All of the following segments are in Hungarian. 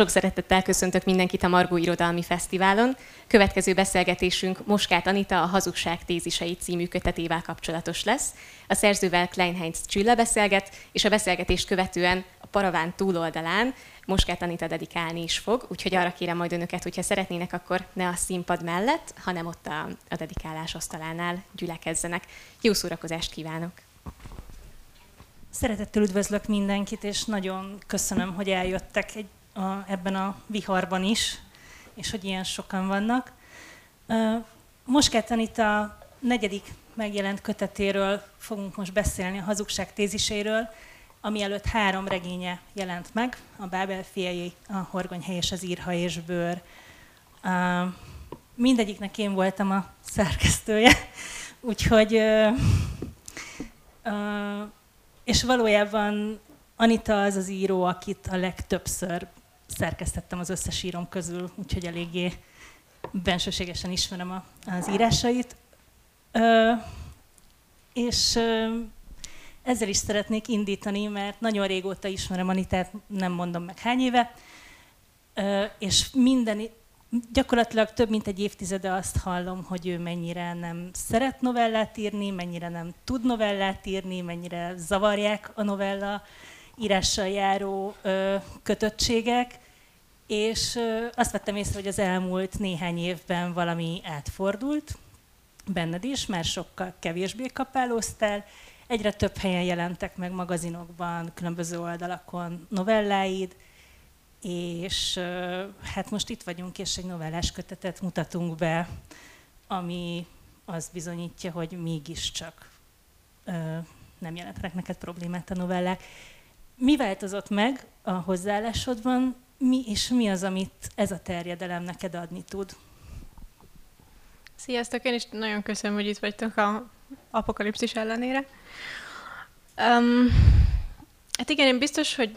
Sok szeretettel köszöntök mindenkit a Margó Irodalmi Fesztiválon. Következő beszélgetésünk Moskát Anita a Hazugság tézisei című kötetével kapcsolatos lesz. A szerzővel Kleinheinz Csilla beszélget, és a beszélgetést követően a Paraván túloldalán Moskát Anita dedikálni is fog, úgyhogy arra kérem majd önöket, hogyha szeretnének, akkor ne a színpad mellett, hanem ott a, a dedikálás asztalánál gyülekezzenek. Jó szórakozást kívánok! Szeretettel üdvözlök mindenkit, és nagyon köszönöm, hogy eljöttek egy, a, ebben a viharban is, és hogy ilyen sokan vannak. Moskát Anita negyedik megjelent kötetéről fogunk most beszélni, a hazugság téziséről, ami előtt három regénye jelent meg, a Bábel fiai, a Horgonyhely és az Írha és Bőr. Mindegyiknek én voltam a szerkesztője, úgyhogy és valójában Anita az az író, akit a legtöbbször szerkesztettem az összes írom közül, úgyhogy eléggé bensőségesen ismerem a, az írásait. Ö, és ö, ezzel is szeretnék indítani, mert nagyon régóta ismerem Anitát, nem mondom meg hány éve, ö, és minden, gyakorlatilag több mint egy évtizede azt hallom, hogy ő mennyire nem szeret novellát írni, mennyire nem tud novellát írni, mennyire zavarják a novella írással járó ö, kötöttségek, és ö, azt vettem észre, hogy az elmúlt néhány évben valami átfordult, benned is, mert sokkal kevésbé kapálóztál, egyre több helyen jelentek meg magazinokban, különböző oldalakon novelláid, és hát most itt vagyunk, és egy novellás kötetet mutatunk be, ami azt bizonyítja, hogy mégiscsak nem jelentenek neked problémát a novellák. Mi változott meg a hozzáállásodban, mi, és mi az, amit ez a terjedelem neked adni tud? Sziasztok, én is nagyon köszönöm, hogy itt vagytok a apokalipszis ellenére. Um, hát igen, én biztos, hogy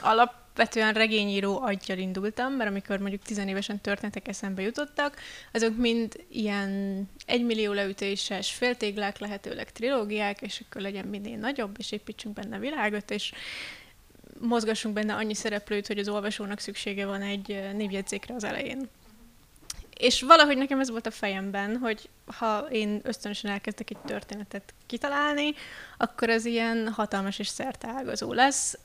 alap alapvetően regényíró aggyal indultam, mert amikor mondjuk tizenévesen történetek eszembe jutottak, azok mind ilyen egymillió leütéses féltéglák, lehetőleg trilógiák, és akkor legyen minél nagyobb, és építsünk benne világot, és mozgassunk benne annyi szereplőt, hogy az olvasónak szüksége van egy névjegyzékre az elején. És valahogy nekem ez volt a fejemben, hogy ha én ösztönösen elkezdek egy történetet kitalálni, akkor az ilyen hatalmas és szerteágazó lesz,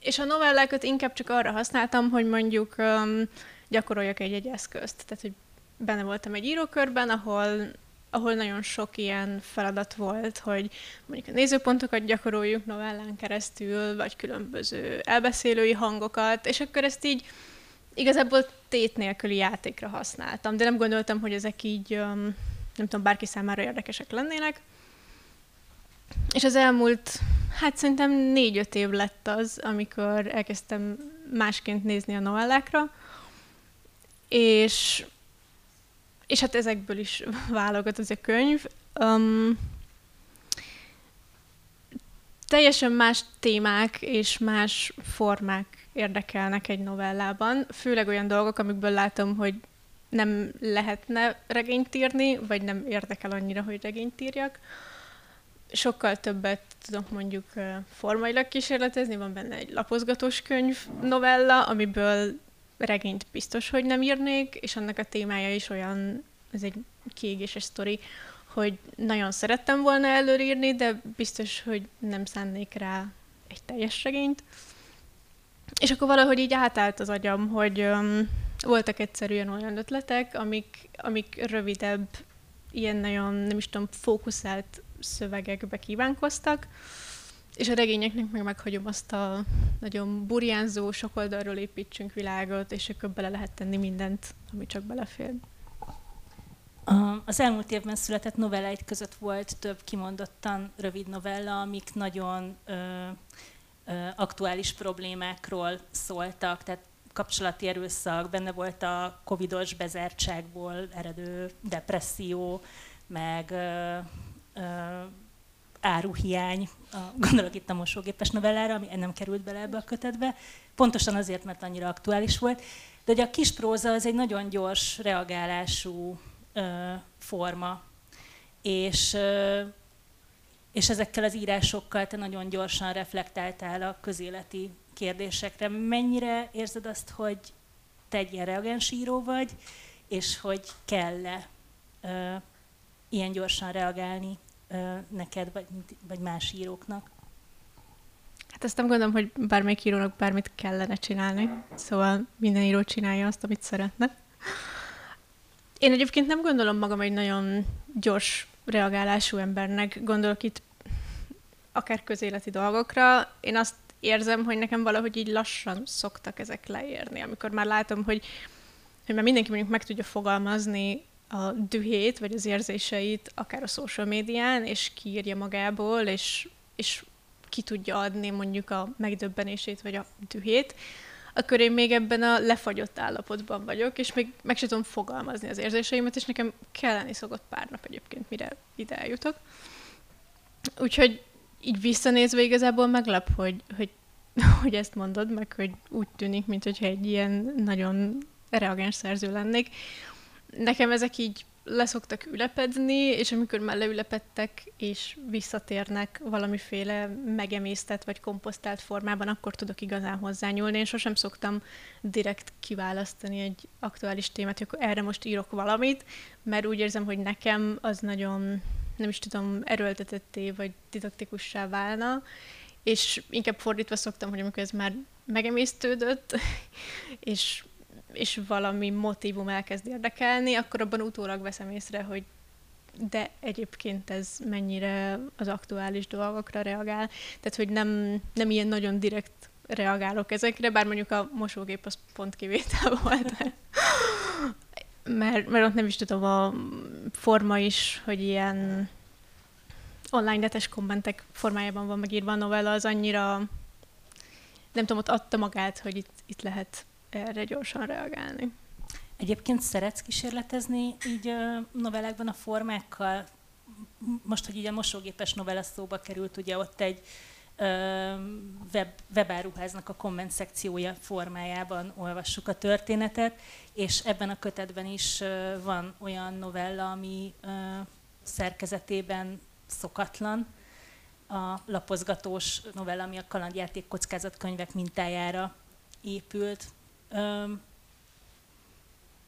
és a novellákat inkább csak arra használtam, hogy mondjuk um, gyakoroljak egy-egy eszközt. Tehát, hogy benne voltam egy írókörben, ahol ahol nagyon sok ilyen feladat volt, hogy mondjuk a nézőpontokat gyakoroljuk novellán keresztül, vagy különböző elbeszélői hangokat, és akkor ezt így igazából tét nélküli játékra használtam, de nem gondoltam, hogy ezek így, nem tudom, bárki számára érdekesek lennének. És az elmúlt, hát szerintem négy-öt év lett az, amikor elkezdtem másként nézni a novellákra, és, és hát ezekből is válogat az a könyv. Um, teljesen más témák és más formák érdekelnek egy novellában, főleg olyan dolgok, amikből látom, hogy nem lehetne regényt írni, vagy nem érdekel annyira, hogy regényt írjak sokkal többet tudok mondjuk formailag kísérletezni, van benne egy lapozgatós könyv novella, amiből regényt biztos, hogy nem írnék, és annak a témája is olyan, ez egy kiégéses sztori, hogy nagyon szerettem volna előírni, de biztos, hogy nem szánnék rá egy teljes regényt. És akkor valahogy így átállt az agyam, hogy um, voltak egyszerűen olyan ötletek, amik, amik rövidebb, ilyen nagyon, nem is tudom, fókuszált szövegekbe kívánkoztak, és a regényeknek meg meghagyom azt a nagyon burjánzó, sok oldalról építsünk világot, és akkor bele lehet tenni mindent, ami csak belefér. Az elmúlt évben született novelláid között volt több kimondottan rövid novella, amik nagyon ö, ö, aktuális problémákról szóltak, tehát kapcsolati erőszak, benne volt a covidos bezártságból eredő depresszió, meg ö, áruhiány, gondolok itt a mosógépes novellára, ami nem került bele ebbe a kötetbe, pontosan azért, mert annyira aktuális volt. De hogy a kis próza az egy nagyon gyors reagálású forma, és, és ezekkel az írásokkal te nagyon gyorsan reflektáltál a közéleti kérdésekre. Mennyire érzed azt, hogy te egy ilyen reagens író vagy, és hogy kell-e ö, ilyen gyorsan reagálni neked, vagy, vagy más íróknak? Hát ezt nem gondolom, hogy bármelyik írónak bármit kellene csinálni. Szóval minden író csinálja azt, amit szeretne. Én egyébként nem gondolom magam egy nagyon gyors reagálású embernek. Gondolok itt akár közéleti dolgokra. Én azt érzem, hogy nekem valahogy így lassan szoktak ezek leérni, amikor már látom, hogy, hogy már mindenki mondjuk meg tudja fogalmazni a dühét, vagy az érzéseit, akár a social médián, és kiírja magából, és, és ki tudja adni mondjuk a megdöbbenését, vagy a dühét, akkor én még ebben a lefagyott állapotban vagyok, és még meg sem tudom fogalmazni az érzéseimet, és nekem kelleni szokott pár nap egyébként, mire ide eljutok. Úgyhogy így visszanézve igazából meglep, hogy, hogy, hogy ezt mondod, meg hogy úgy tűnik, mint hogyha egy ilyen nagyon reagens szerző lennék. Nekem ezek így leszoktak ülepedni, és amikor már leülepedtek, és visszatérnek valamiféle megemésztett vagy komposztált formában, akkor tudok igazán hozzányúlni. Én sosem szoktam direkt kiválasztani egy aktuális témát, hogy akkor erre most írok valamit, mert úgy érzem, hogy nekem az nagyon, nem is tudom, erőltetetté vagy didaktikussá válna, és inkább fordítva szoktam, hogy amikor ez már megemésztődött, és és valami motivum elkezd érdekelni, akkor abban utólag veszem észre, hogy de egyébként ez mennyire az aktuális dolgokra reagál. Tehát, hogy nem, nem ilyen nagyon direkt reagálok ezekre, bár mondjuk a mosógép az pont kivétel volt. mert, mert ott nem is tudom, a forma is, hogy ilyen online netes kommentek formájában van megírva a novella, az annyira nem tudom, ott adta magát, hogy itt, itt lehet erre gyorsan reagálni. Egyébként szeretsz kísérletezni így novellákban a formákkal? Most, hogy így a mosógépes novella szóba került, ugye ott egy web, webáruháznak a komment szekciója formájában olvassuk a történetet, és ebben a kötetben is van olyan novella, ami szerkezetében szokatlan, a lapozgatós novella, ami a kalandjáték kockázatkönyvek mintájára épült.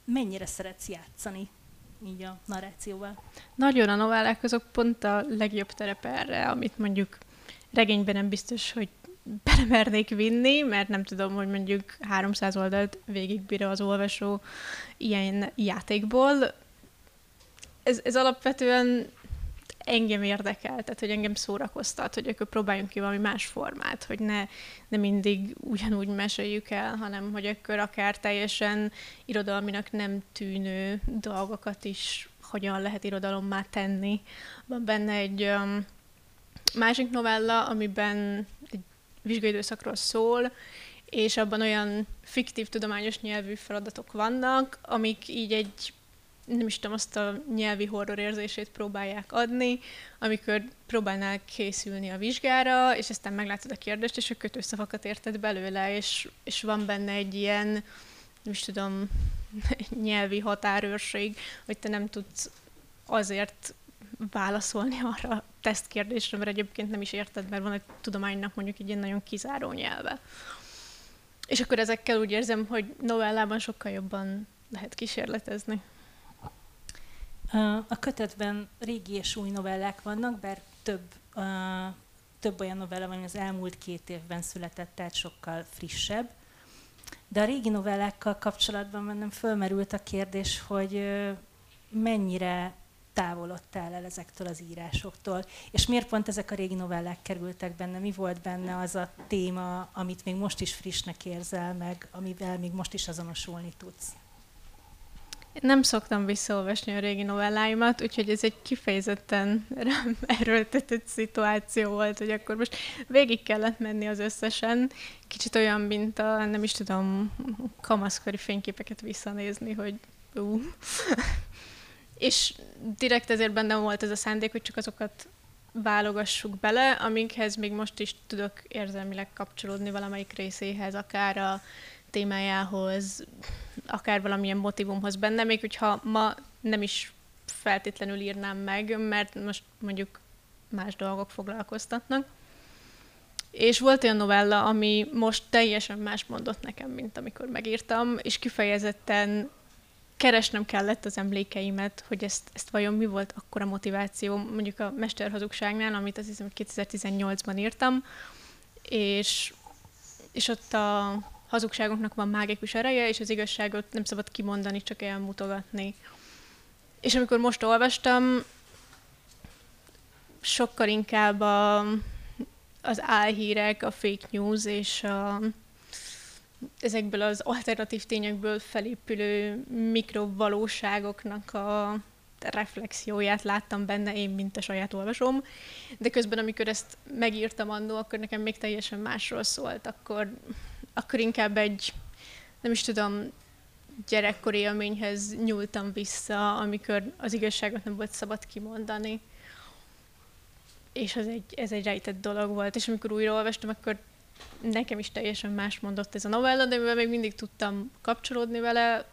Mennyire szeretsz játszani így a narrációval? Nagyon a novellák azok pont a legjobb terep erre, amit mondjuk regényben nem biztos, hogy belemernék vinni, mert nem tudom, hogy mondjuk 300 oldalt végigbír az olvasó ilyen játékból. Ez, ez alapvetően engem érdekel, tehát hogy engem szórakoztat, hogy akkor próbáljunk ki valami más formát, hogy ne, ne mindig ugyanúgy meséljük el, hanem hogy akkor akár teljesen irodalminak nem tűnő dolgokat is hogyan lehet irodalommá tenni. Van benne egy um, másik novella, amiben egy vizsgaidőszakról szól, és abban olyan fiktív tudományos nyelvű feladatok vannak, amik így egy nem is tudom, azt a nyelvi horror érzését próbálják adni, amikor próbálnál készülni a vizsgára, és aztán meglátod a kérdést, és a kötőszavakat érted belőle, és, és van benne egy ilyen, nem is tudom, nyelvi határőrség, hogy te nem tudsz azért válaszolni arra a tesztkérdésre, mert egyébként nem is érted, mert van egy tudománynak mondjuk egy ilyen nagyon kizáró nyelve. És akkor ezekkel úgy érzem, hogy novellában sokkal jobban lehet kísérletezni. A kötetben régi és új novellák vannak, bár több, több olyan novella van, ami az elmúlt két évben született, tehát sokkal frissebb. De a régi novellákkal kapcsolatban bennem fölmerült a kérdés, hogy mennyire távolodtál el ezektől az írásoktól, és miért pont ezek a régi novellák kerültek benne, mi volt benne az a téma, amit még most is frissnek érzel meg, amivel még most is azonosulni tudsz? Nem szoktam visszaolvasni a régi novelláimat, úgyhogy ez egy kifejezetten erőltetett szituáció volt, hogy akkor most végig kellett menni az összesen. Kicsit olyan, mint a, nem is tudom, kamaszkori fényképeket visszanézni, hogy ú. És direkt ezért bennem volt ez a szándék, hogy csak azokat válogassuk bele, amikhez még most is tudok érzelmileg kapcsolódni valamelyik részéhez, akár a témájához, akár valamilyen motivumhoz benne, még hogyha ma nem is feltétlenül írnám meg, mert most mondjuk más dolgok foglalkoztatnak. És volt olyan novella, ami most teljesen más mondott nekem, mint amikor megírtam, és kifejezetten keresnem kellett az emlékeimet, hogy ezt, ezt vajon mi volt akkor a motiváció, mondjuk a Mesterhazugságnál, amit azt hiszem, hogy 2018-ban írtam, és, és ott a hazugságunknak van mágikus ereje, és az igazságot nem szabad kimondani, csak elmutogatni. És amikor most olvastam, sokkal inkább a, az álhírek, a fake news és a, ezekből az alternatív tényekből felépülő mikrovalóságoknak a reflexióját láttam benne én, mint a saját olvasom, de közben, amikor ezt megírtam annó, akkor nekem még teljesen másról szólt, akkor, akkor inkább egy, nem is tudom, gyerekkori élményhez nyúltam vissza, amikor az igazságot nem volt szabad kimondani. És ez egy, ez egy rejtett dolog volt, és amikor újraolvastam, akkor nekem is teljesen más mondott ez a novella, de mivel még mindig tudtam kapcsolódni vele,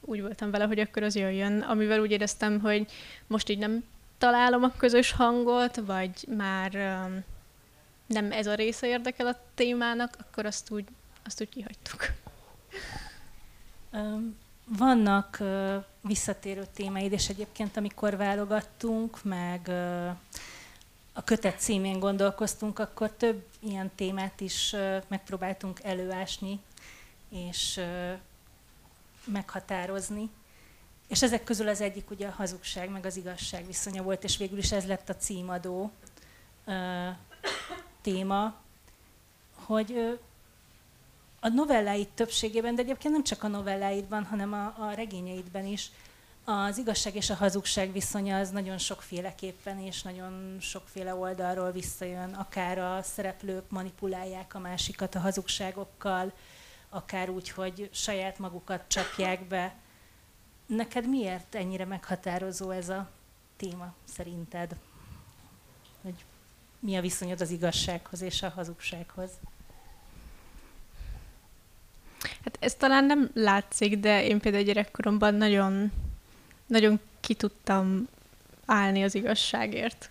úgy voltam vele, hogy akkor az jöjjön, amivel úgy éreztem, hogy most így nem találom a közös hangot, vagy már um, nem ez a része érdekel a témának, akkor azt úgy, azt úgy kihagytuk. Vannak visszatérő témáid, és egyébként amikor válogattunk, meg a kötet címén gondolkoztunk, akkor több ilyen témát is megpróbáltunk előásni, és meghatározni. És ezek közül az egyik ugye a hazugság, meg az igazság viszonya volt, és végül is ez lett a címadó téma, hogy a novelláid többségében, de egyébként nem csak a novelláidban, hanem a, a regényeidben is, az igazság és a hazugság viszonya az nagyon sokféleképpen és nagyon sokféle oldalról visszajön. Akár a szereplők manipulálják a másikat a hazugságokkal, akár úgy, hogy saját magukat csapják be. Neked miért ennyire meghatározó ez a téma szerinted? Hogy mi a viszonyod az igazsághoz és a hazugsághoz? Hát ez talán nem látszik, de én például gyerekkoromban nagyon, nagyon ki tudtam állni az igazságért.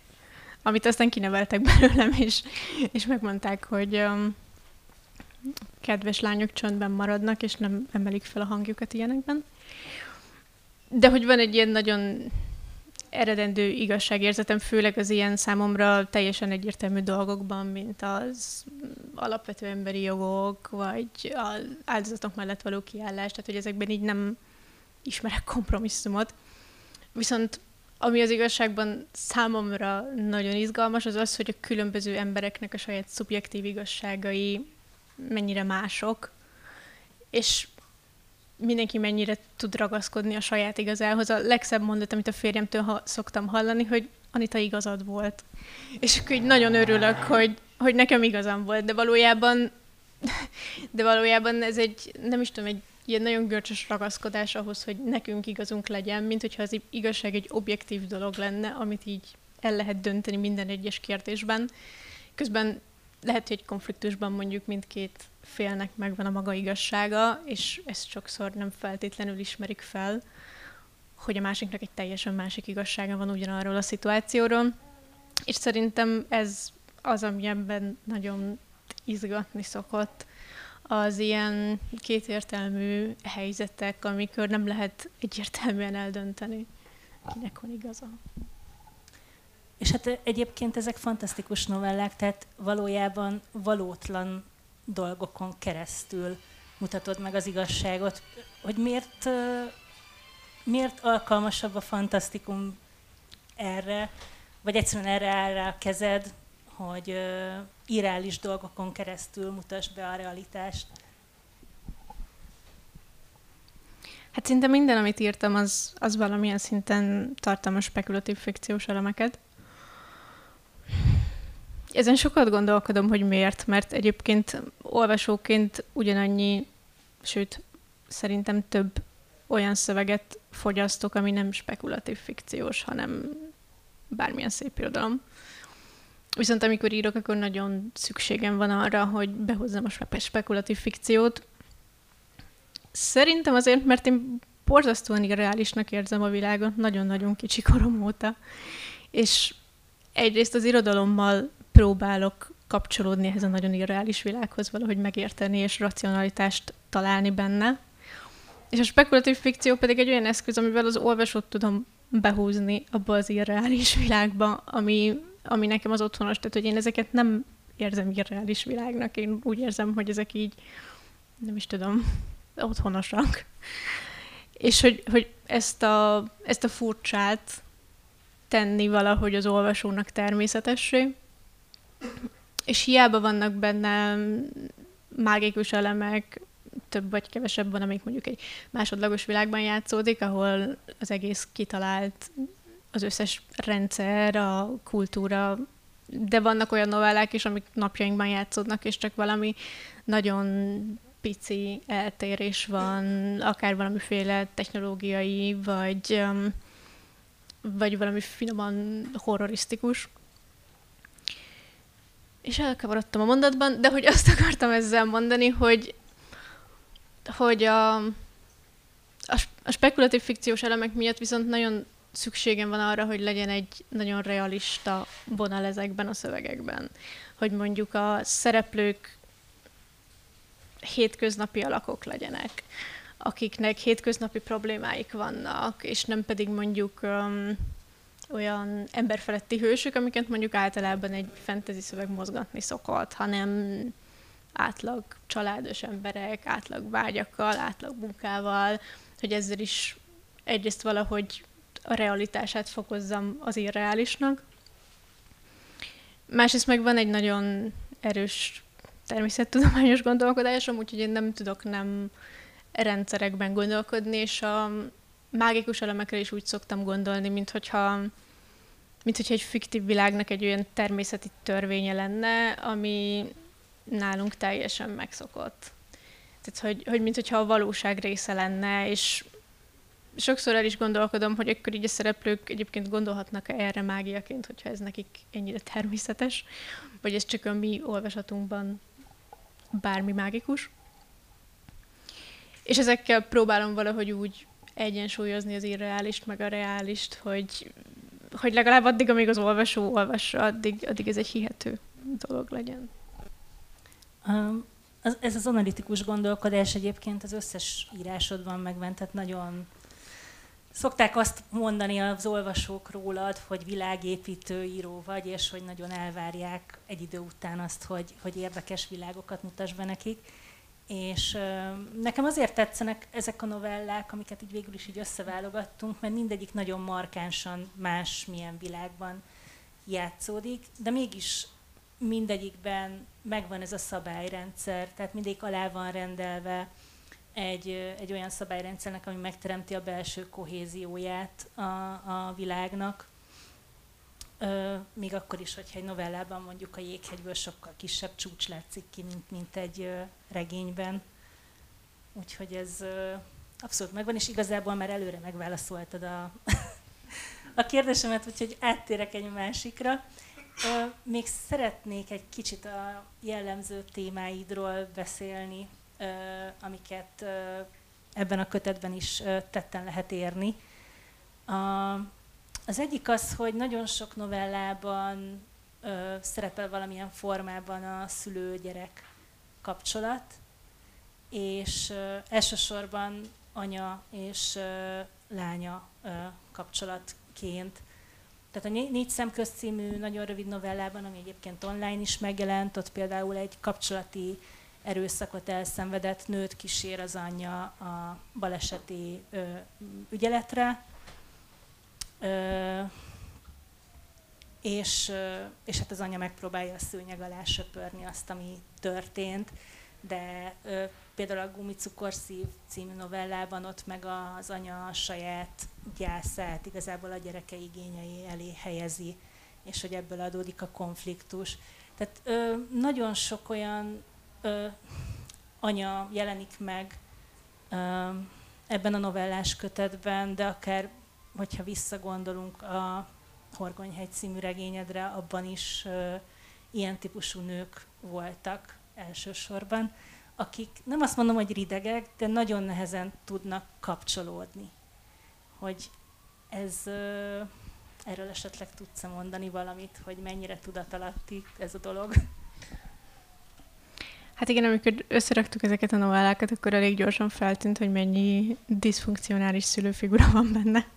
Amit aztán kineveltek belőlem, és, és megmondták, hogy um, kedves lányok csöndben maradnak, és nem emelik fel a hangjukat ilyenekben. De hogy van egy ilyen nagyon eredendő igazságérzetem, főleg az ilyen számomra teljesen egyértelmű dolgokban, mint az alapvető emberi jogok, vagy az áldozatok mellett való kiállás, tehát hogy ezekben így nem ismerek kompromisszumot. Viszont ami az igazságban számomra nagyon izgalmas, az az, hogy a különböző embereknek a saját szubjektív igazságai mennyire mások, és mindenki mennyire tud ragaszkodni a saját igazához. A legszebb mondat, amit a férjemtől ha, szoktam hallani, hogy Anita igazad volt. És akkor így nagyon örülök, hogy, hogy nekem igazam volt, de valójában de valójában ez egy, nem is tudom, egy ilyen nagyon görcsös ragaszkodás ahhoz, hogy nekünk igazunk legyen, mint hogyha az igazság egy objektív dolog lenne, amit így el lehet dönteni minden egyes kérdésben. Közben lehet, hogy konfliktusban mondjuk mindkét félnek megvan a maga igazsága, és ezt sokszor nem feltétlenül ismerik fel, hogy a másiknak egy teljesen másik igazsága van ugyanarról a szituációról. És szerintem ez az, ami ebben nagyon izgatni szokott, az ilyen kétértelmű helyzetek, amikor nem lehet egyértelműen eldönteni, kinek van igaza. És hát egyébként ezek fantasztikus novellák, tehát valójában valótlan dolgokon keresztül mutatod meg az igazságot. Hogy miért, miért alkalmasabb a fantasztikum erre, vagy egyszerűen erre áll rá a kezed, hogy irális dolgokon keresztül mutasd be a realitást? Hát szinte minden, amit írtam, az, az valamilyen szinten tartalmas spekulatív fikciós elemeket. Ezen sokat gondolkodom, hogy miért, mert egyébként olvasóként ugyanannyi, sőt, szerintem több olyan szöveget fogyasztok, ami nem spekulatív fikciós, hanem bármilyen szép irodalom. Viszont amikor írok, akkor nagyon szükségem van arra, hogy behozzam a spekulatív fikciót. Szerintem azért, mert én borzasztóan irreálisnak érzem a világot, nagyon-nagyon kicsi korom óta. És egyrészt az irodalommal próbálok kapcsolódni ehhez a nagyon irreális világhoz, valahogy megérteni és racionalitást találni benne. És a spekulatív fikció pedig egy olyan eszköz, amivel az olvasót tudom behúzni abba az irreális világba, ami, ami nekem az otthonos. Tehát, hogy én ezeket nem érzem irreális világnak, én úgy érzem, hogy ezek így, nem is tudom, otthonosak. És hogy, hogy ezt, a, ezt a furcsát tenni valahogy az olvasónak természetessé, és hiába vannak benne mágikus elemek, több vagy kevesebb van, amik mondjuk egy másodlagos világban játszódik, ahol az egész kitalált, az összes rendszer, a kultúra, de vannak olyan novellák is, amik napjainkban játszódnak, és csak valami nagyon pici eltérés van, akár valamiféle technológiai, vagy, um, vagy valami finoman horrorisztikus. És elkavarodtam a mondatban, de hogy azt akartam ezzel mondani, hogy hogy a, a, a spekulatív fikciós elemek miatt viszont nagyon szükségem van arra, hogy legyen egy nagyon realista vonal ezekben a szövegekben. Hogy mondjuk a szereplők hétköznapi alakok legyenek, akiknek hétköznapi problémáik vannak, és nem pedig mondjuk um, olyan emberfeletti hősök, amiket mondjuk általában egy fantasy szöveg mozgatni szokott, hanem átlag családos emberek, átlag vágyakkal, átlag munkával, hogy ezzel is egyrészt valahogy a realitását fokozzam az irreálisnak. Másrészt meg van egy nagyon erős természettudományos gondolkodásom, úgyhogy én nem tudok nem rendszerekben gondolkodni, és a mágikus elemekre is úgy szoktam gondolni, mint hogyha, mint hogyha egy fiktív világnak egy olyan természeti törvénye lenne, ami nálunk teljesen megszokott. Tehát, hogy, hogy mint hogyha a valóság része lenne, és sokszor el is gondolkodom, hogy akkor így a szereplők egyébként gondolhatnak erre mágiaként, hogyha ez nekik ennyire természetes, vagy ez csak a mi olvasatunkban bármi mágikus. És ezekkel próbálom valahogy úgy egyensúlyozni az irreálist, meg a reálist, hogy, hogy legalább addig, amíg az olvasó olvassa, addig, addig ez egy hihető dolog legyen. Ez az analitikus gondolkodás egyébként az összes írásodban megvan, tehát nagyon Szokták azt mondani az olvasók rólad, hogy világépítő író vagy, és hogy nagyon elvárják egy idő után azt, hogy, hogy érdekes világokat mutass be nekik. És nekem azért tetszenek ezek a novellák, amiket így végül is így összeválogattunk, mert mindegyik nagyon markánsan más milyen világban játszódik, de mégis mindegyikben megvan ez a szabályrendszer, tehát mindig alá van rendelve egy, egy olyan szabályrendszernek, ami megteremti a belső kohézióját a, a világnak. Még akkor is, hogyha egy novellában mondjuk a jéghegyből sokkal kisebb csúcs látszik ki, mint, mint egy regényben. Úgyhogy ez abszolút megvan, és igazából már előre megválaszoltad a, a kérdésemet, úgyhogy áttérek egy másikra. Még szeretnék egy kicsit a jellemző témáidról beszélni, amiket ebben a kötetben is tetten lehet érni. Az egyik az, hogy nagyon sok novellában szerepel valamilyen formában a szülő-gyerek kapcsolat, és elsősorban anya és lánya kapcsolatként. Tehát a Négy szemköz című nagyon rövid novellában, ami egyébként online is megjelent, ott például egy kapcsolati erőszakot elszenvedett nőt kísér az anyja a baleseti ö, ügyeletre, és, és hát az anya megpróbálja a szőnyeg alá söpörni azt, ami történt, de ö, például a Gumicukorszív című novellában ott meg az anya a saját gyászát igazából a gyereke igényei elé helyezi, és hogy ebből adódik a konfliktus. Tehát ö, nagyon sok olyan ö, anya jelenik meg ö, ebben a novellás kötetben, de akár, hogyha visszagondolunk a Horgonyhegy című regényedre, abban is ilyen típusú nők voltak elsősorban akik nem azt mondom, hogy ridegek, de nagyon nehezen tudnak kapcsolódni. Hogy ez, erről esetleg tudsz mondani valamit, hogy mennyire tudatalatti ez a dolog? Hát igen, amikor összeraktuk ezeket a novellákat, akkor elég gyorsan feltűnt, hogy mennyi diszfunkcionális szülőfigura van benne.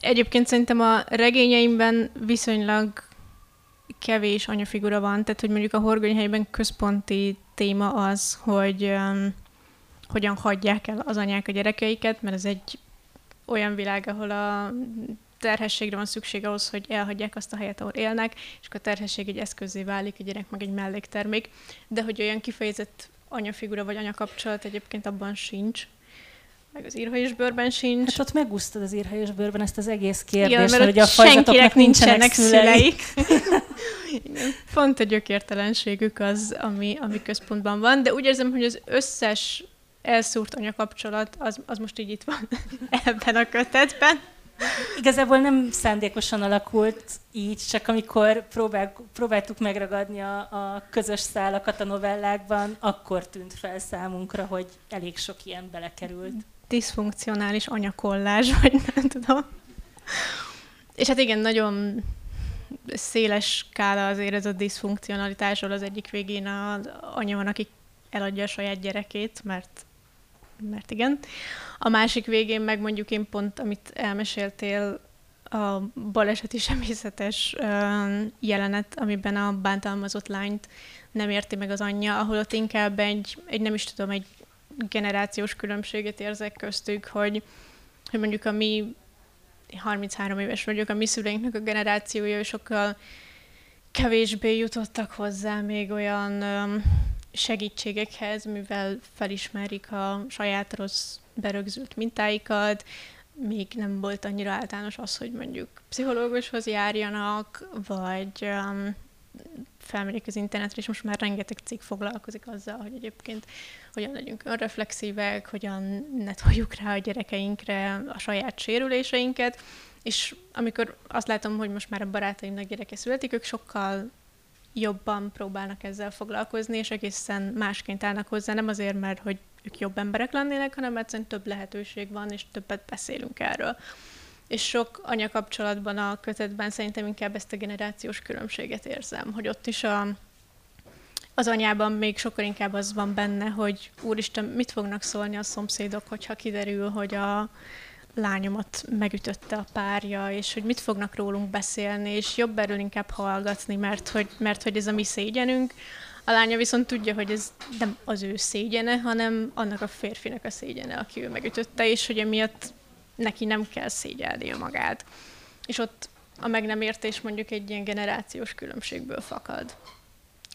Egyébként szerintem a regényeimben viszonylag kevés anyafigura van, tehát hogy mondjuk a horgonyhelyben központi téma az, hogy um, hogyan hagyják el az anyák a gyerekeiket, mert ez egy olyan világ, ahol a terhességre van szükség ahhoz, hogy elhagyják azt a helyet, ahol élnek, és akkor a terhesség egy eszközé válik, a gyerek meg egy melléktermék, de hogy olyan kifejezett anyafigura vagy anyakapcsolat egyébként abban sincs, meg az írhajos bőrben sincs. Hát ott megúsztad az írhajos bőrben ezt az egész kérdést, Igen, hogy a senkinek nincsenek, szüleik. szüleik. Pont a gyökértelenségük az, ami, ami központban van, de úgy érzem, hogy az összes elszúrt anyakapcsolat, az, az most így itt van ebben a kötetben. Igazából nem szándékosan alakult így, csak amikor próbál, próbáltuk megragadni a, a közös szálakat a novellákban, akkor tűnt fel számunkra, hogy elég sok ilyen belekerült. Diszfunkcionális anyakollás, vagy nem tudom. És hát igen, nagyon széles skála azért ez a diszfunkcionalitásról az egyik végén az anya van, aki eladja a saját gyerekét, mert mert igen. A másik végén meg mondjuk én pont, amit elmeséltél, a baleseti semészetes jelenet, amiben a bántalmazott lányt nem érti meg az anyja, ahol ott inkább egy, egy nem is tudom, egy generációs különbséget érzek köztük, hogy, hogy mondjuk a mi 33 éves vagyok, a mi szüleinknek a generációja sokkal kevésbé jutottak hozzá még olyan segítségekhez, mivel felismerik a saját rossz berögzült mintáikat, még nem volt annyira általános az, hogy mondjuk pszichológushoz járjanak, vagy um, felmerik az internetre, és most már rengeteg cikk foglalkozik azzal, hogy egyébként hogyan legyünk önreflexívek, hogyan ne toljuk rá a gyerekeinkre a saját sérüléseinket, és amikor azt látom, hogy most már a barátaimnak gyereke születik, ők sokkal jobban próbálnak ezzel foglalkozni, és egészen másként állnak hozzá, nem azért, mert hogy ők jobb emberek lennének, hanem egyszerűen több lehetőség van, és többet beszélünk erről. És sok anyakapcsolatban a kötetben szerintem inkább ezt a generációs különbséget érzem, hogy ott is a, az anyában még sokkal inkább az van benne, hogy úristen, mit fognak szólni a szomszédok, hogyha kiderül, hogy a, lányomat megütötte a párja, és hogy mit fognak rólunk beszélni, és jobb erről inkább hallgatni, mert hogy, mert hogy ez a mi szégyenünk. A lánya viszont tudja, hogy ez nem az ő szégyene, hanem annak a férfinek a szégyene, aki ő megütötte, és hogy emiatt neki nem kell szégyelnie magát. És ott a meg nem értés mondjuk egy ilyen generációs különbségből fakad.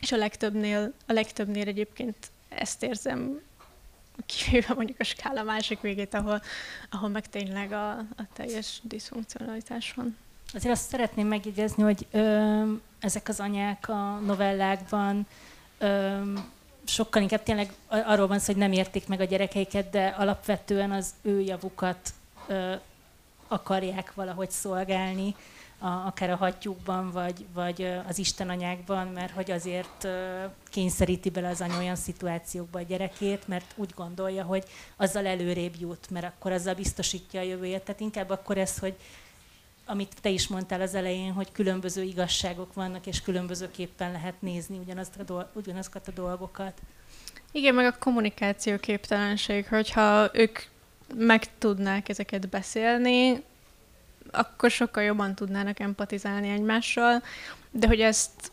És a legtöbbnél, a legtöbbnél egyébként ezt érzem kivéve mondjuk a skála másik végét, ahol, ahol meg tényleg a, a teljes diszfunkcionalitás van. Azért azt szeretném megjegyezni, hogy ö, ezek az anyák a novellákban ö, sokkal inkább tényleg arról van szó, hogy nem értik meg a gyerekeiket, de alapvetően az ő javukat ö, akarják valahogy szolgálni, a, akár a hattyúkban, vagy, vagy az istenanyákban, mert hogy azért kényszeríti bele az anya olyan szituációkba a gyerekét, mert úgy gondolja, hogy azzal előrébb jut, mert akkor azzal biztosítja a jövőjét. Tehát inkább akkor ez, hogy amit te is mondtál az elején, hogy különböző igazságok vannak, és különbözőképpen lehet nézni ugyanazt a dol- ugyanazokat a dolgokat. Igen, meg a kommunikáció képtelenség, hogyha ők meg tudnák ezeket beszélni, akkor sokkal jobban tudnának empatizálni egymással, de hogy ezt,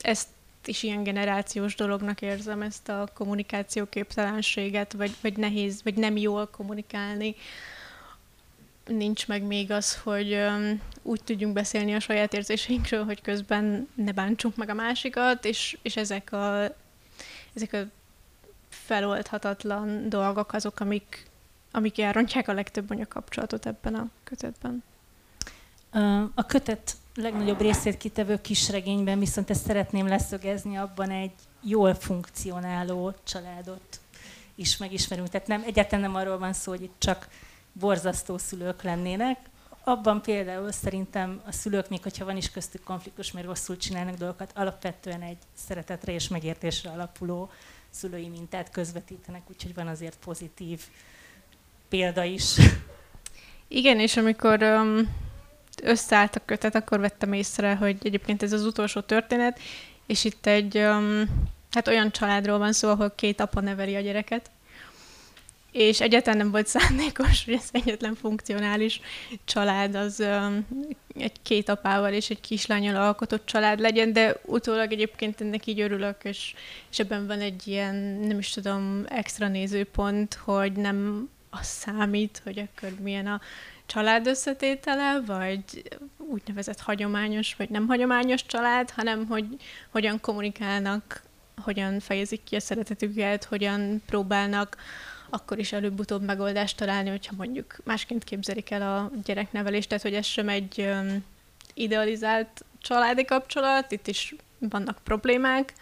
ezt is ilyen generációs dolognak érzem, ezt a kommunikáció képtelenséget, vagy, vagy nehéz, vagy nem jól kommunikálni. Nincs meg még az, hogy um, úgy tudjunk beszélni a saját érzéseinkről, hogy közben ne bántsunk meg a másikat, és, és ezek a, ezek a feloldhatatlan dolgok azok, amik, amik elrontják a legtöbb anyakapcsolatot ebben a kötetben. A kötet legnagyobb részét kitevő kisregényben viszont ezt szeretném leszögezni, abban egy jól funkcionáló családot is megismerünk. Tehát nem, egyáltalán nem arról van szó, hogy itt csak borzasztó szülők lennének. Abban például szerintem a szülők, még hogyha van is köztük konfliktus, mert rosszul csinálnak dolgokat, alapvetően egy szeretetre és megértésre alapuló szülői mintát közvetítenek, úgyhogy van azért pozitív példa is. Igen, és amikor um, összeállt a kötet, akkor vettem észre, hogy egyébként ez az utolsó történet, és itt egy um, hát olyan családról van szó, ahol két apa neveli a gyereket, és egyáltalán nem volt szándékos, hogy ez egyetlen funkcionális család az egy két apával és egy kislányal alkotott család legyen, de utólag egyébként ennek így örülök, és, és ebben van egy ilyen, nem is tudom, extra nézőpont, hogy nem az számít, hogy akkor milyen a család összetétele, vagy úgynevezett hagyományos, vagy nem hagyományos család, hanem hogy hogyan kommunikálnak, hogyan fejezik ki a szeretetüket, hogyan próbálnak akkor is előbb-utóbb megoldást találni, hogyha mondjuk másként képzelik el a gyereknevelést, tehát hogy ez sem egy idealizált családi kapcsolat, itt is vannak problémák,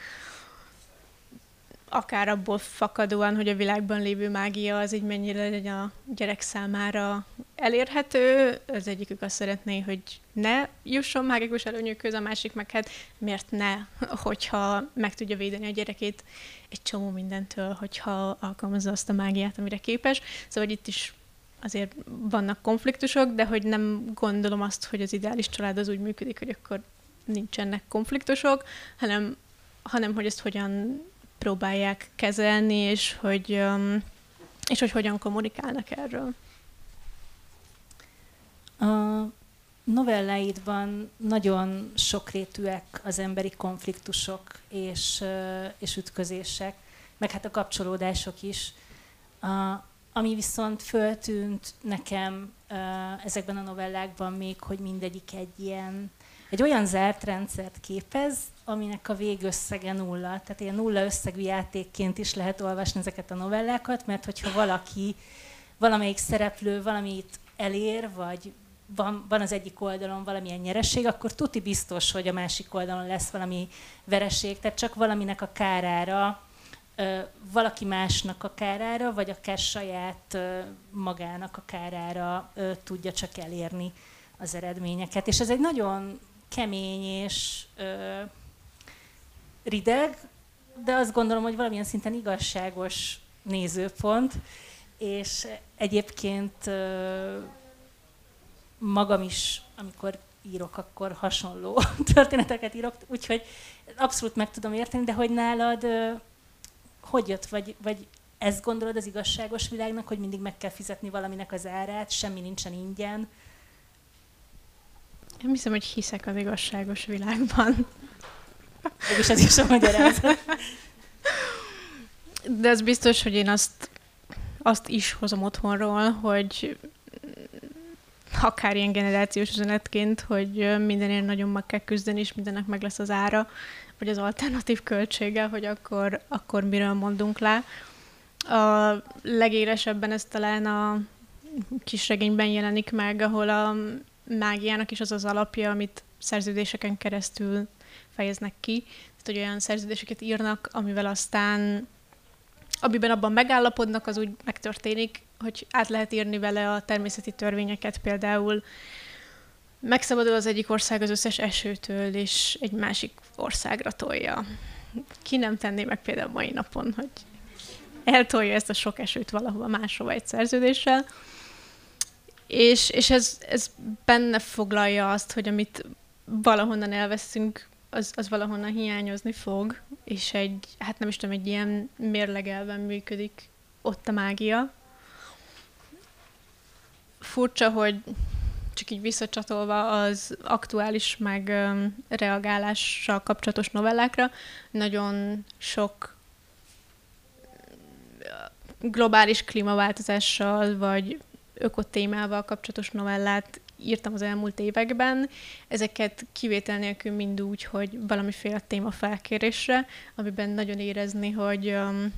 akár abból fakadóan, hogy a világban lévő mágia az így mennyire legyen a gyerek számára elérhető. Az egyikük azt szeretné, hogy ne jusson mágikus előnyökhöz, a másik meg hát miért ne, hogyha meg tudja védeni a gyerekét egy csomó mindentől, hogyha alkalmazza azt a mágiát, amire képes. Szóval itt is azért vannak konfliktusok, de hogy nem gondolom azt, hogy az ideális család az úgy működik, hogy akkor nincsenek konfliktusok, hanem, hanem hogy ezt hogyan próbálják kezelni, és hogy, és hogy hogyan kommunikálnak erről. A novelláidban nagyon sokrétűek az emberi konfliktusok és, és ütközések, meg hát a kapcsolódások is. A, ami viszont föltűnt nekem ezekben a novellákban még, hogy mindegyik egy ilyen egy olyan zárt rendszert képez, aminek a végösszege nulla. Tehát ilyen nulla összegű játékként is lehet olvasni ezeket a novellákat, mert hogyha valaki, valamelyik szereplő valamit elér, vagy van, van az egyik oldalon valamilyen nyereség, akkor tuti biztos, hogy a másik oldalon lesz valami vereség, tehát csak valaminek a kárára, valaki másnak a kárára, vagy akár saját magának a kárára tudja csak elérni az eredményeket. És ez egy nagyon kemény és rideg, de azt gondolom, hogy valamilyen szinten igazságos nézőpont, és egyébként magam is, amikor írok, akkor hasonló történeteket írok, úgyhogy abszolút meg tudom érteni, de hogy nálad hogy jött, vagy, vagy ezt gondolod az igazságos világnak, hogy mindig meg kell fizetni valaminek az árát, semmi nincsen ingyen, én hiszem, hogy hiszek az igazságos világban. És ez is a magyarázat. De ez biztos, hogy én azt, azt is hozom otthonról, hogy akár ilyen generációs üzenetként, hogy mindenért nagyon meg kell küzdeni, és mindennek meg lesz az ára, vagy az alternatív költsége, hogy akkor, akkor miről mondunk le. A legélesebben ez talán a kisregényben jelenik meg, ahol a mágiának is az az alapja, amit szerződéseken keresztül fejeznek ki. Tehát, hogy olyan szerződéseket írnak, amivel aztán, amiben abban megállapodnak, az úgy megtörténik, hogy át lehet írni vele a természeti törvényeket, például megszabadul az egyik ország az összes esőtől, és egy másik országra tolja. Ki nem tenné meg például mai napon, hogy eltolja ezt a sok esőt valahova máshova egy szerződéssel. És, és ez, ez benne foglalja azt, hogy amit valahonnan elveszünk, az, az valahonnan hiányozni fog, és egy, hát nem is tudom, egy ilyen mérlegelven működik ott a mágia. Furcsa, hogy csak így visszacsatolva az aktuális meg um, reagálással kapcsolatos novellákra, nagyon sok globális klímaváltozással, vagy ökotémával kapcsolatos novellát írtam az elmúlt években. Ezeket kivétel nélkül mind úgy, hogy valamiféle téma felkérésre, amiben nagyon érezni, hogy um,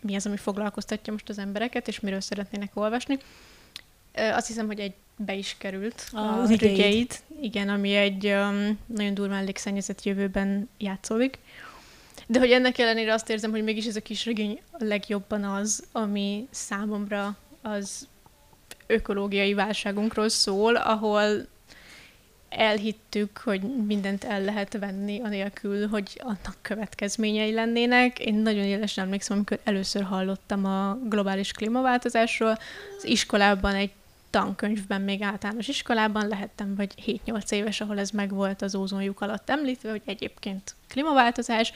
mi az, ami foglalkoztatja most az embereket, és miről szeretnének olvasni. Azt hiszem, hogy egy be is került a, a Rügyeid. Igen, ami egy um, nagyon durván légszennyezett jövőben játszódik. De hogy ennek ellenére azt érzem, hogy mégis ez a kis regény a legjobban az, ami számomra az ökológiai válságunkról szól, ahol elhittük, hogy mindent el lehet venni, anélkül, hogy annak következményei lennének. Én nagyon élesen emlékszem, amikor először hallottam a globális klímaváltozásról. Az iskolában egy tankönyvben még általános iskolában lehettem, vagy 7-8 éves, ahol ez megvolt az ózonjuk alatt említve, hogy egyébként klímaváltozás,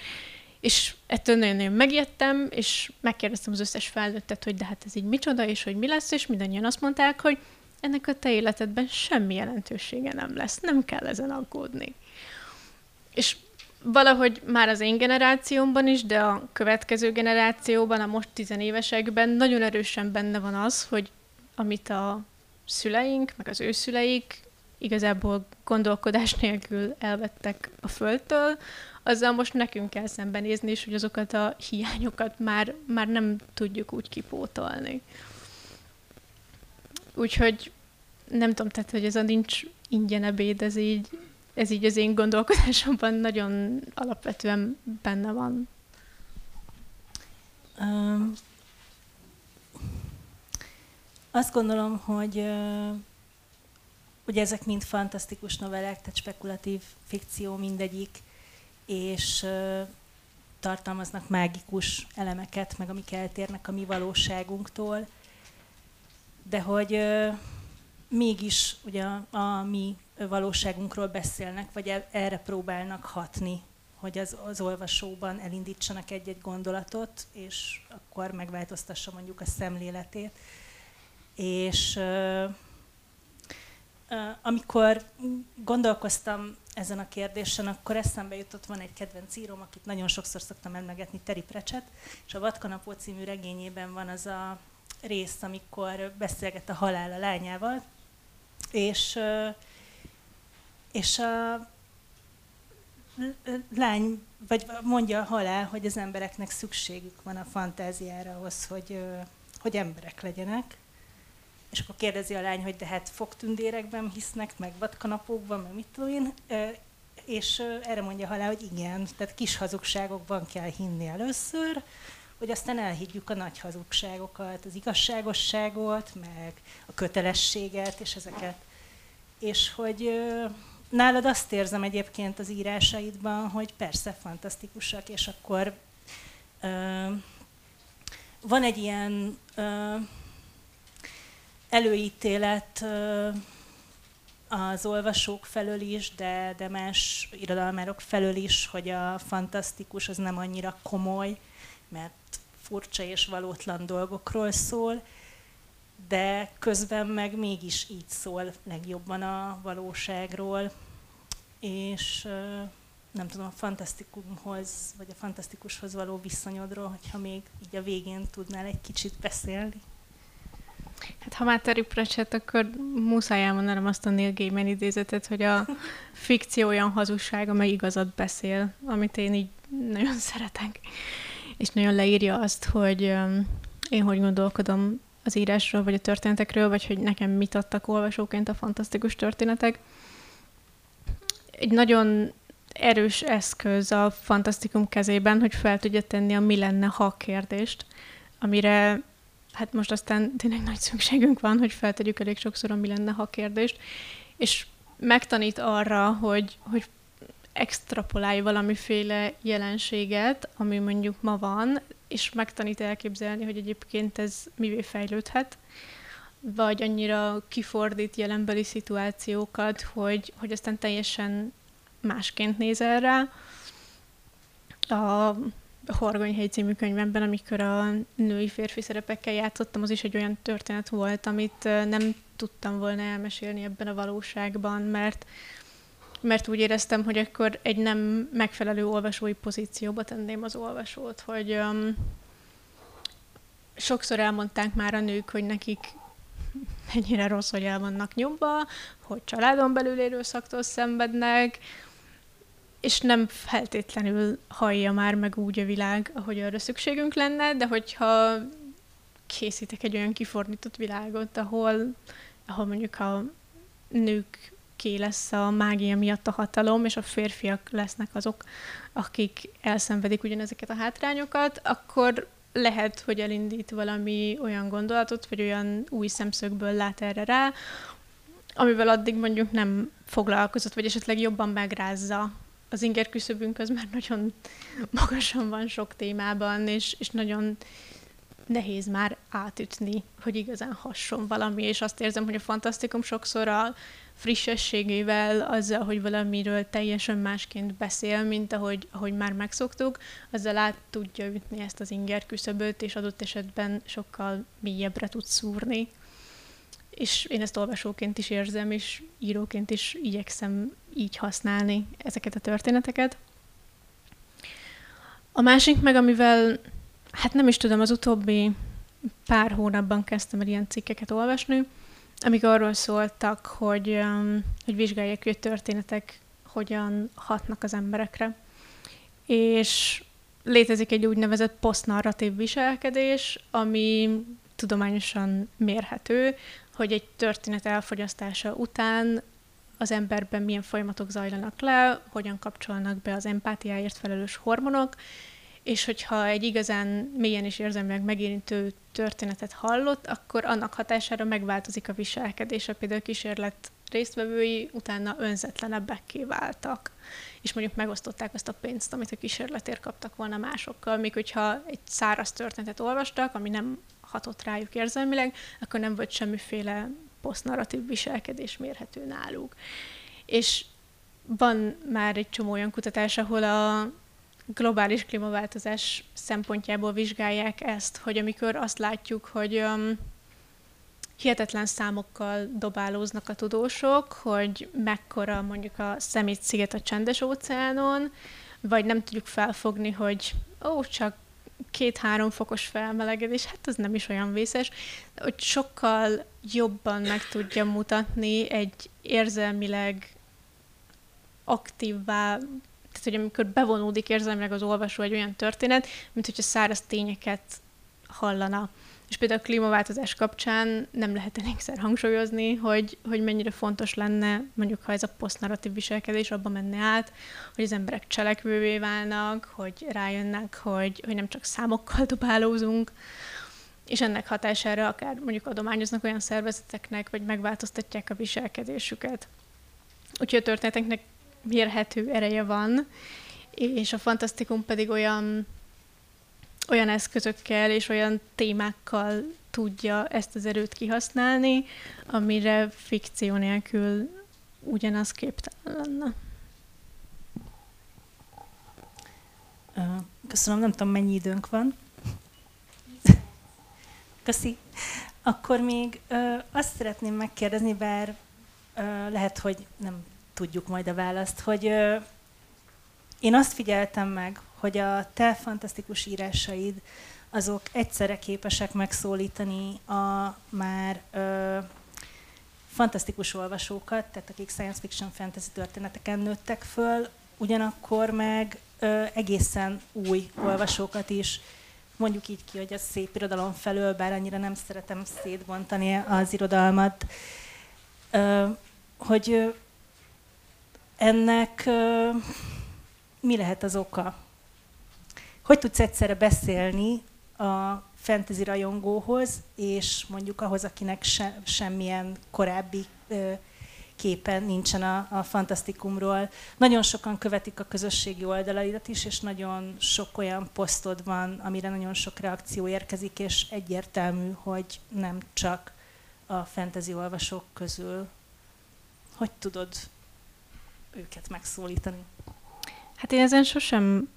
és ettől nagyon-nagyon megijedtem, és megkérdeztem az összes felnőttet, hogy de hát ez így micsoda, és hogy mi lesz, és mindannyian azt mondták, hogy ennek a te életedben semmi jelentősége nem lesz, nem kell ezen aggódni. És valahogy már az én generációmban is, de a következő generációban, a most tizenévesekben nagyon erősen benne van az, hogy amit a szüleink, meg az ő szüleik igazából gondolkodás nélkül elvettek a földtől, azzal most nekünk kell szembenézni, és hogy azokat a hiányokat már, már nem tudjuk úgy kipótolni. Úgyhogy nem tudom, tehát, hogy ez a nincs ingyen ebéd, ez így, ez így az én gondolkodásomban nagyon alapvetően benne van. Um, azt gondolom, hogy uh, ugye ezek mind fantasztikus novellák, tehát spekulatív fikció mindegyik, és tartalmaznak mágikus elemeket, meg amik eltérnek a mi valóságunktól, de hogy mégis ugye a, a mi valóságunkról beszélnek, vagy el, erre próbálnak hatni, hogy az, az olvasóban elindítsanak egy-egy gondolatot, és akkor megváltoztassa mondjuk a szemléletét. És amikor gondolkoztam ezen a kérdésen, akkor eszembe jutott, van egy kedvenc íróm, akit nagyon sokszor szoktam emlegetni, Teri Precset, és a Vatkanapó című regényében van az a rész, amikor beszélget a halál a lányával, és, és a lány, vagy mondja a halál, hogy az embereknek szükségük van a fantáziára ahhoz, hogy, hogy emberek legyenek. És akkor kérdezi a lány, hogy de hát fogtündérekben hisznek, meg vadkanapókban, meg mit tudom én. És erre mondja halál, hogy igen, tehát kis hazugságokban kell hinni először, hogy aztán elhiggyük a nagy hazugságokat, az igazságosságot, meg a kötelességet, és ezeket. És hogy nálad azt érzem egyébként az írásaidban, hogy persze fantasztikusak, és akkor ö, van egy ilyen ö, előítélet az olvasók felől is, de, de más irodalmárok felől is, hogy a fantasztikus az nem annyira komoly, mert furcsa és valótlan dolgokról szól, de közben meg mégis így szól legjobban a valóságról, és nem tudom, a fantasztikumhoz, vagy a fantasztikushoz való viszonyodról, hogyha még így a végén tudnál egy kicsit beszélni. Hát ha már Terry Pratchett, akkor muszáj elmondanom azt a Neil Gaiman idézetet, hogy a fikció olyan hazugság, amely igazat beszél, amit én így nagyon szeretek és nagyon leírja azt, hogy én hogy gondolkodom az írásról, vagy a történetekről, vagy hogy nekem mit adtak olvasóként a fantasztikus történetek. Egy nagyon erős eszköz a fantasztikum kezében, hogy fel tudja tenni a mi lenne, ha kérdést, amire hát most aztán tényleg nagy szükségünk van, hogy feltegyük elég sokszor a mi lenne, ha kérdést, és megtanít arra, hogy, hogy extrapolálj valamiféle jelenséget, ami mondjuk ma van, és megtanít elképzelni, hogy egyébként ez mivé fejlődhet, vagy annyira kifordít jelenbeli szituációkat, hogy, hogy aztán teljesen másként néz erre. A Horgonyhely című könyvemben, amikor a női férfi szerepekkel játszottam, az is egy olyan történet volt, amit nem tudtam volna elmesélni ebben a valóságban, mert mert úgy éreztem, hogy akkor egy nem megfelelő olvasói pozícióba tenném az olvasót, hogy um, sokszor elmondták már a nők, hogy nekik mennyire rossz, hogy el vannak nyomva, hogy családon belül erőszaktól szenvednek, és nem feltétlenül hallja már meg úgy a világ, ahogy arra szükségünk lenne, de hogyha készítek egy olyan kifordított világot, ahol, ahol mondjuk a nők ki lesz a mágia miatt a hatalom, és a férfiak lesznek azok, akik elszenvedik ugyanezeket a hátrányokat, akkor lehet, hogy elindít valami olyan gondolatot, vagy olyan új szemszögből lát erre rá, amivel addig mondjuk nem foglalkozott, vagy esetleg jobban megrázza. Az inger küszöbünk az már nagyon magasan van sok témában, és, és nagyon nehéz már átütni, hogy igazán hasson valami, és azt érzem, hogy a fantasztikum sokszor a frissességével, azzal, hogy valamiről teljesen másként beszél, mint ahogy, ahogy már megszoktuk, azzal át tudja ütni ezt az inger küszöböt, és adott esetben sokkal mélyebbre tud szúrni. És én ezt olvasóként is érzem, és íróként is igyekszem így használni ezeket a történeteket. A másik meg, amivel, hát nem is tudom, az utóbbi pár hónapban kezdtem el ilyen cikkeket olvasni, amik arról szóltak, hogy, um, hogy vizsgálják, hogy történetek hogyan hatnak az emberekre. És létezik egy úgynevezett posztnarratív viselkedés, ami tudományosan mérhető, hogy egy történet elfogyasztása után az emberben milyen folyamatok zajlanak le, hogyan kapcsolnak be az empátiáért felelős hormonok, és hogyha egy igazán mélyen és érzelmileg megérintő történetet hallott, akkor annak hatására megváltozik a viselkedése. Például a kísérlet résztvevői utána önzetlenebbekké váltak, és mondjuk megosztották azt a pénzt, amit a kísérletért kaptak volna másokkal, míg hogyha egy száraz történetet olvastak, ami nem hatott rájuk érzelmileg, akkor nem volt semmiféle posztnarratív viselkedés mérhető náluk. És van már egy csomó olyan kutatás, ahol a globális klímaváltozás szempontjából vizsgálják ezt, hogy amikor azt látjuk, hogy um, hihetetlen számokkal dobálóznak a tudósok, hogy mekkora mondjuk a szemét sziget a csendes óceánon, vagy nem tudjuk felfogni, hogy ó, csak két-három fokos felmelegedés, hát az nem is olyan vészes, hogy sokkal jobban meg tudja mutatni egy érzelmileg aktívvá tehát, hogy amikor bevonódik érzelmileg az olvasó egy olyan történet, mint hogyha száraz tényeket hallana. És például a klímaváltozás kapcsán nem lehet elégszer hangsúlyozni, hogy, hogy mennyire fontos lenne, mondjuk ha ez a posztnarratív viselkedés abba menne át, hogy az emberek cselekvővé válnak, hogy rájönnek, hogy, hogy nem csak számokkal dobálózunk, és ennek hatására akár mondjuk adományoznak olyan szervezeteknek, vagy megváltoztatják a viselkedésüket. Úgyhogy a történeteknek mérhető ereje van, és a fantasztikum pedig olyan, olyan eszközökkel és olyan témákkal tudja ezt az erőt kihasználni, amire fikció nélkül ugyanaz képtelen lenne. Köszönöm, nem tudom, mennyi időnk van. Köszi. Akkor még ö, azt szeretném megkérdezni, bár ö, lehet, hogy nem tudjuk majd a választ, hogy ö, én azt figyeltem meg, hogy a te fantasztikus írásaid azok egyszerre képesek megszólítani a már ö, fantasztikus olvasókat, tehát akik science fiction fantasy történeteken nőttek föl, ugyanakkor meg ö, egészen új olvasókat is, mondjuk így ki, hogy a szép irodalom felől, bár annyira nem szeretem szétbontani az irodalmat, ö, hogy ennek mi lehet az oka? Hogy tudsz egyszerre beszélni a fantasy rajongóhoz, és mondjuk ahhoz, akinek se, semmilyen korábbi képen nincsen a, a fantasztikumról. Nagyon sokan követik a közösségi oldalaidat is, és nagyon sok olyan posztod van, amire nagyon sok reakció érkezik, és egyértelmű, hogy nem csak a fantasy olvasók közül. Hogy tudod őket megszólítani? Hát én ezen sosem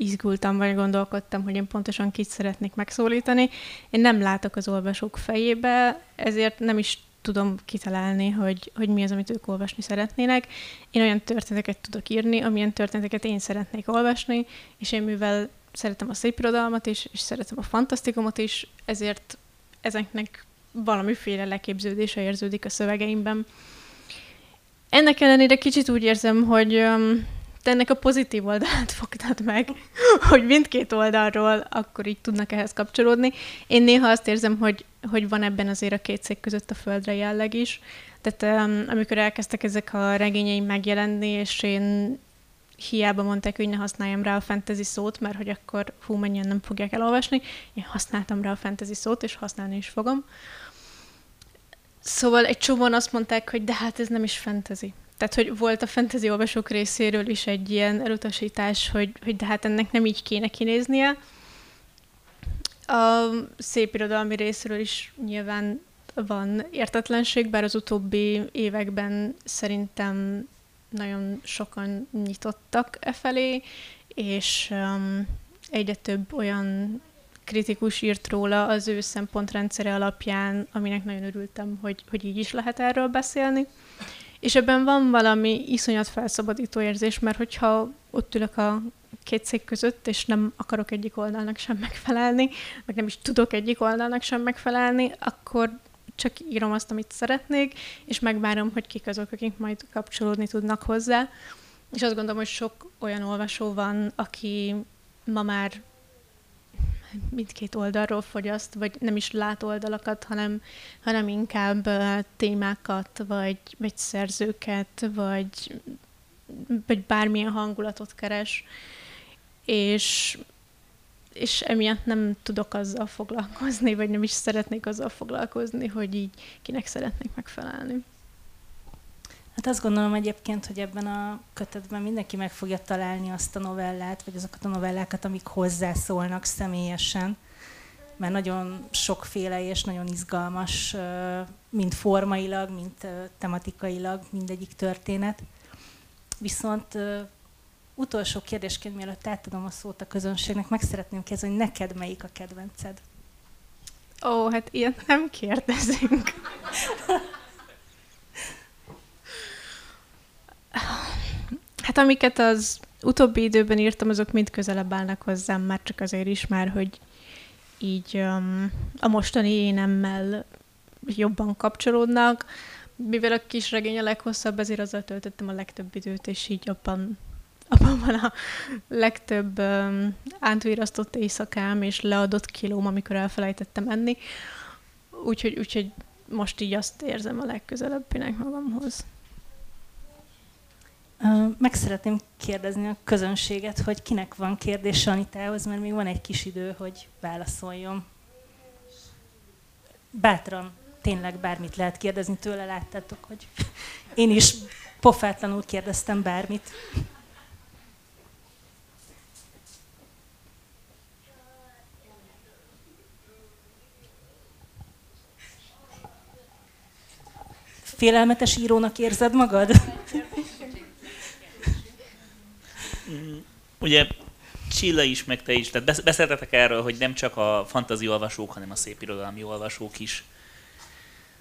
izgultam, vagy gondolkodtam, hogy én pontosan kit szeretnék megszólítani. Én nem látok az olvasók fejébe, ezért nem is tudom kitalálni, hogy, hogy mi az, amit ők olvasni szeretnének. Én olyan történeteket tudok írni, amilyen történeteket én szeretnék olvasni, és én mivel szeretem a szép irodalmat is, és szeretem a fantasztikumot is, ezért ezeknek valamiféle leképződése érződik a szövegeimben. Ennek ellenére kicsit úgy érzem, hogy um, te ennek a pozitív oldalát fogtad meg, hogy mindkét oldalról akkor így tudnak ehhez kapcsolódni. Én néha azt érzem, hogy, hogy van ebben azért a két szék között a földre jelleg is. Tehát um, amikor elkezdtek ezek a regényeim megjelenni, és én hiába mondták, hogy ne használjam rá a fantasy szót, mert hogy akkor hú, mennyien nem fogják elolvasni. Én használtam rá a fantasy szót, és használni is fogom. Szóval egy csomóan azt mondták, hogy de hát ez nem is fantasy. Tehát, hogy volt a fantasy olvasók részéről is egy ilyen elutasítás, hogy, hogy de hát ennek nem így kéne kinéznie. A szép irodalmi részről is nyilván van értetlenség, bár az utóbbi években szerintem nagyon sokan nyitottak e felé, és um, egyre több olyan kritikus írt róla az ő szempontrendszere alapján, aminek nagyon örültem, hogy, hogy így is lehet erről beszélni. És ebben van valami iszonyat felszabadító érzés, mert hogyha ott ülök a két szék között, és nem akarok egyik oldalnak sem megfelelni, meg nem is tudok egyik oldalnak sem megfelelni, akkor csak írom azt, amit szeretnék, és megvárom, hogy kik azok, akik majd kapcsolódni tudnak hozzá. És azt gondolom, hogy sok olyan olvasó van, aki ma már mindkét oldalról fogyaszt, vagy nem is lát oldalakat, hanem, hanem inkább témákat, vagy, vagy szerzőket, vagy, vagy bármilyen hangulatot keres. És, és emiatt nem tudok azzal foglalkozni, vagy nem is szeretnék azzal foglalkozni, hogy így kinek szeretnék megfelelni. Hát azt gondolom egyébként, hogy ebben a kötetben mindenki meg fogja találni azt a novellát, vagy azokat a novellákat, amik hozzászólnak személyesen, mert nagyon sokféle és nagyon izgalmas, mind formailag, mind tematikailag mindegyik történet. Viszont utolsó kérdésként, mielőtt átadom a szót a közönségnek, meg szeretném kérdezni, hogy neked melyik a kedvenced? Ó, hát ilyet nem kérdezünk. Hát amiket az utóbbi időben írtam, azok mind közelebb állnak hozzám, már csak azért is már, hogy így um, a mostani énemmel jobban kapcsolódnak. Mivel a kis regény a leghosszabb, ezért azzal töltöttem a legtöbb időt, és így abban, abban van a legtöbb um, átvirasztott éjszakám és leadott kilóm, amikor elfelejtettem enni. Úgyhogy, úgyhogy most így azt érzem a legközelebbinek magamhoz. Meg szeretném kérdezni a közönséget, hogy kinek van kérdése Anitához, mert még van egy kis idő, hogy válaszoljon. Bátran, tényleg bármit lehet kérdezni tőle, láttátok, hogy én is pofátlanul kérdeztem bármit. Félelmetes írónak érzed magad? Ugye Csilla is, meg te is, tehát beszéltetek erről, hogy nem csak a fantazi olvasók, hanem a szép irodalmi olvasók is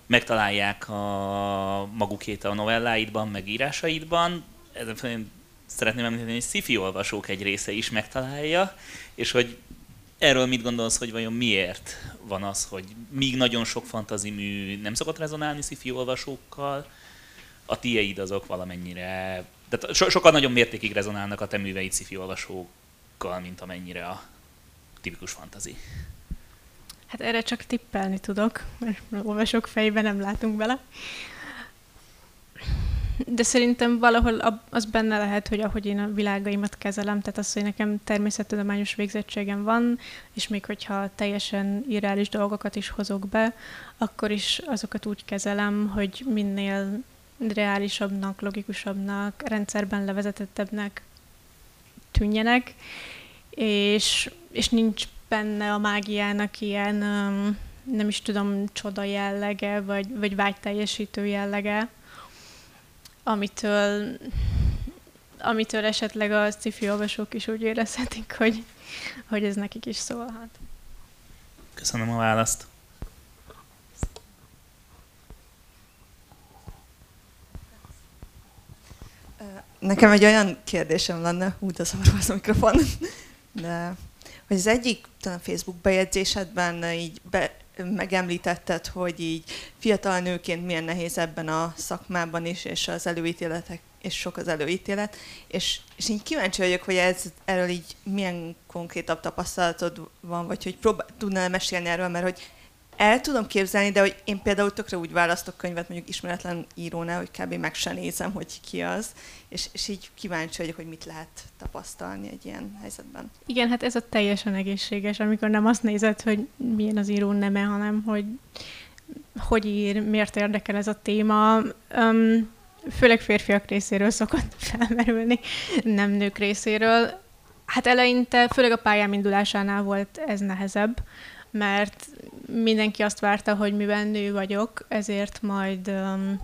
megtalálják a magukét a novelláidban, meg írásaidban. Ezen szeretném említeni, hogy sci olvasók egy része is megtalálja, és hogy erről mit gondolsz, hogy vajon miért van az, hogy míg nagyon sok fantazi mű nem szokott rezonálni sci olvasókkal, a tieid azok valamennyire tehát so, sokkal nagyobb mértékig rezonálnak a te műveid sci olvasókkal, mint amennyire a tipikus fantazi. Hát erre csak tippelni tudok, mert olvasók fejében nem látunk bele. De szerintem valahol az benne lehet, hogy ahogy én a világaimat kezelem, tehát az, hogy nekem természettudományos végzettségem van, és még hogyha teljesen irreális dolgokat is hozok be, akkor is azokat úgy kezelem, hogy minél reálisabbnak, logikusabbnak, rendszerben levezetettebbnek tűnjenek, és, és nincs benne a mágiának ilyen, nem is tudom, csoda jellege, vagy, vagy vágyteljesítő jellege, amitől, amitől esetleg a sci olvasók is úgy érezhetik, hogy, hogy ez nekik is szólhat. Köszönöm a választ. Nekem egy olyan kérdésem lenne, úgy az az mikrofon, de hogy az egyik talán Facebook bejegyzésedben így be, megemlítetted, hogy így fiatal nőként milyen nehéz ebben a szakmában is, és az előítéletek, és sok az előítélet, és, és így kíváncsi vagyok, hogy ez, erről így milyen konkrétabb tapasztalatod van, vagy hogy próbál, tudnál mesélni erről, mert hogy el tudom képzelni, de hogy én például tökre úgy választok könyvet mondjuk ismeretlen írónál, hogy kb. meg se nézem, hogy ki az, és, és így kíváncsi vagyok, hogy mit lehet tapasztalni egy ilyen helyzetben. Igen, hát ez a teljesen egészséges, amikor nem azt nézed, hogy milyen az író neme, hanem hogy hogy ír, miért érdekel ez a téma. Um, főleg férfiak részéről szokott felmerülni, nem nők részéről. Hát eleinte, főleg a pályám indulásánál volt ez nehezebb, mert mindenki azt várta, hogy mivel nő vagyok, ezért majd um,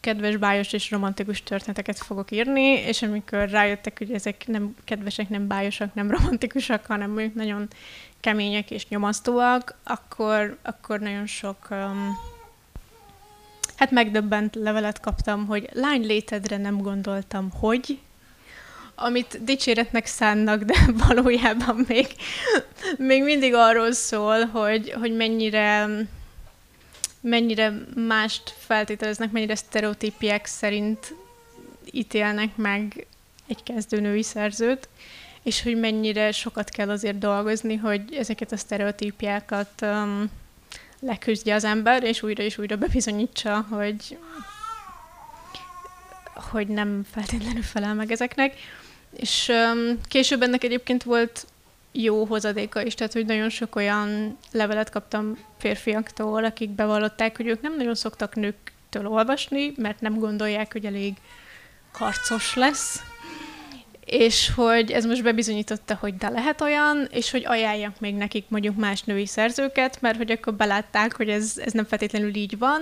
kedves, bájos és romantikus történeteket fogok írni, és amikor rájöttek, hogy ezek nem kedvesek, nem bájosak, nem romantikusak, hanem mondjuk nagyon kemények és nyomasztóak, akkor, akkor nagyon sok um, hát megdöbbent levelet kaptam, hogy lány létedre nem gondoltam, hogy amit dicséretnek szánnak, de valójában még, még mindig arról szól, hogy, hogy mennyire mennyire mást feltételeznek, mennyire sztereotípiek szerint ítélnek meg egy kezdőnői szerzőt, és hogy mennyire sokat kell azért dolgozni, hogy ezeket a sztereotípiákat um, leküzdje az ember, és újra és újra bebizonyítsa, hogy, hogy nem feltétlenül felel meg ezeknek. És um, később ennek egyébként volt jó hozadéka is, tehát hogy nagyon sok olyan levelet kaptam férfiaktól, akik bevallották, hogy ők nem nagyon szoktak nőktől olvasni, mert nem gondolják, hogy elég karcos lesz, és hogy ez most bebizonyította, hogy de lehet olyan, és hogy ajánljak még nekik mondjuk más női szerzőket, mert hogy akkor belátták, hogy ez, ez nem feltétlenül így van,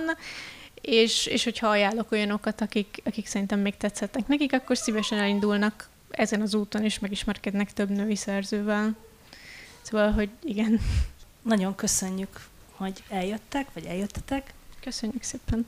és, és hogyha ajánlok olyanokat, akik, akik szerintem még tetszettek nekik, akkor szívesen elindulnak ezen az úton, és megismerkednek több női szerzővel. Szóval, hogy igen. Nagyon köszönjük, hogy eljöttek, vagy eljöttetek. Köszönjük szépen.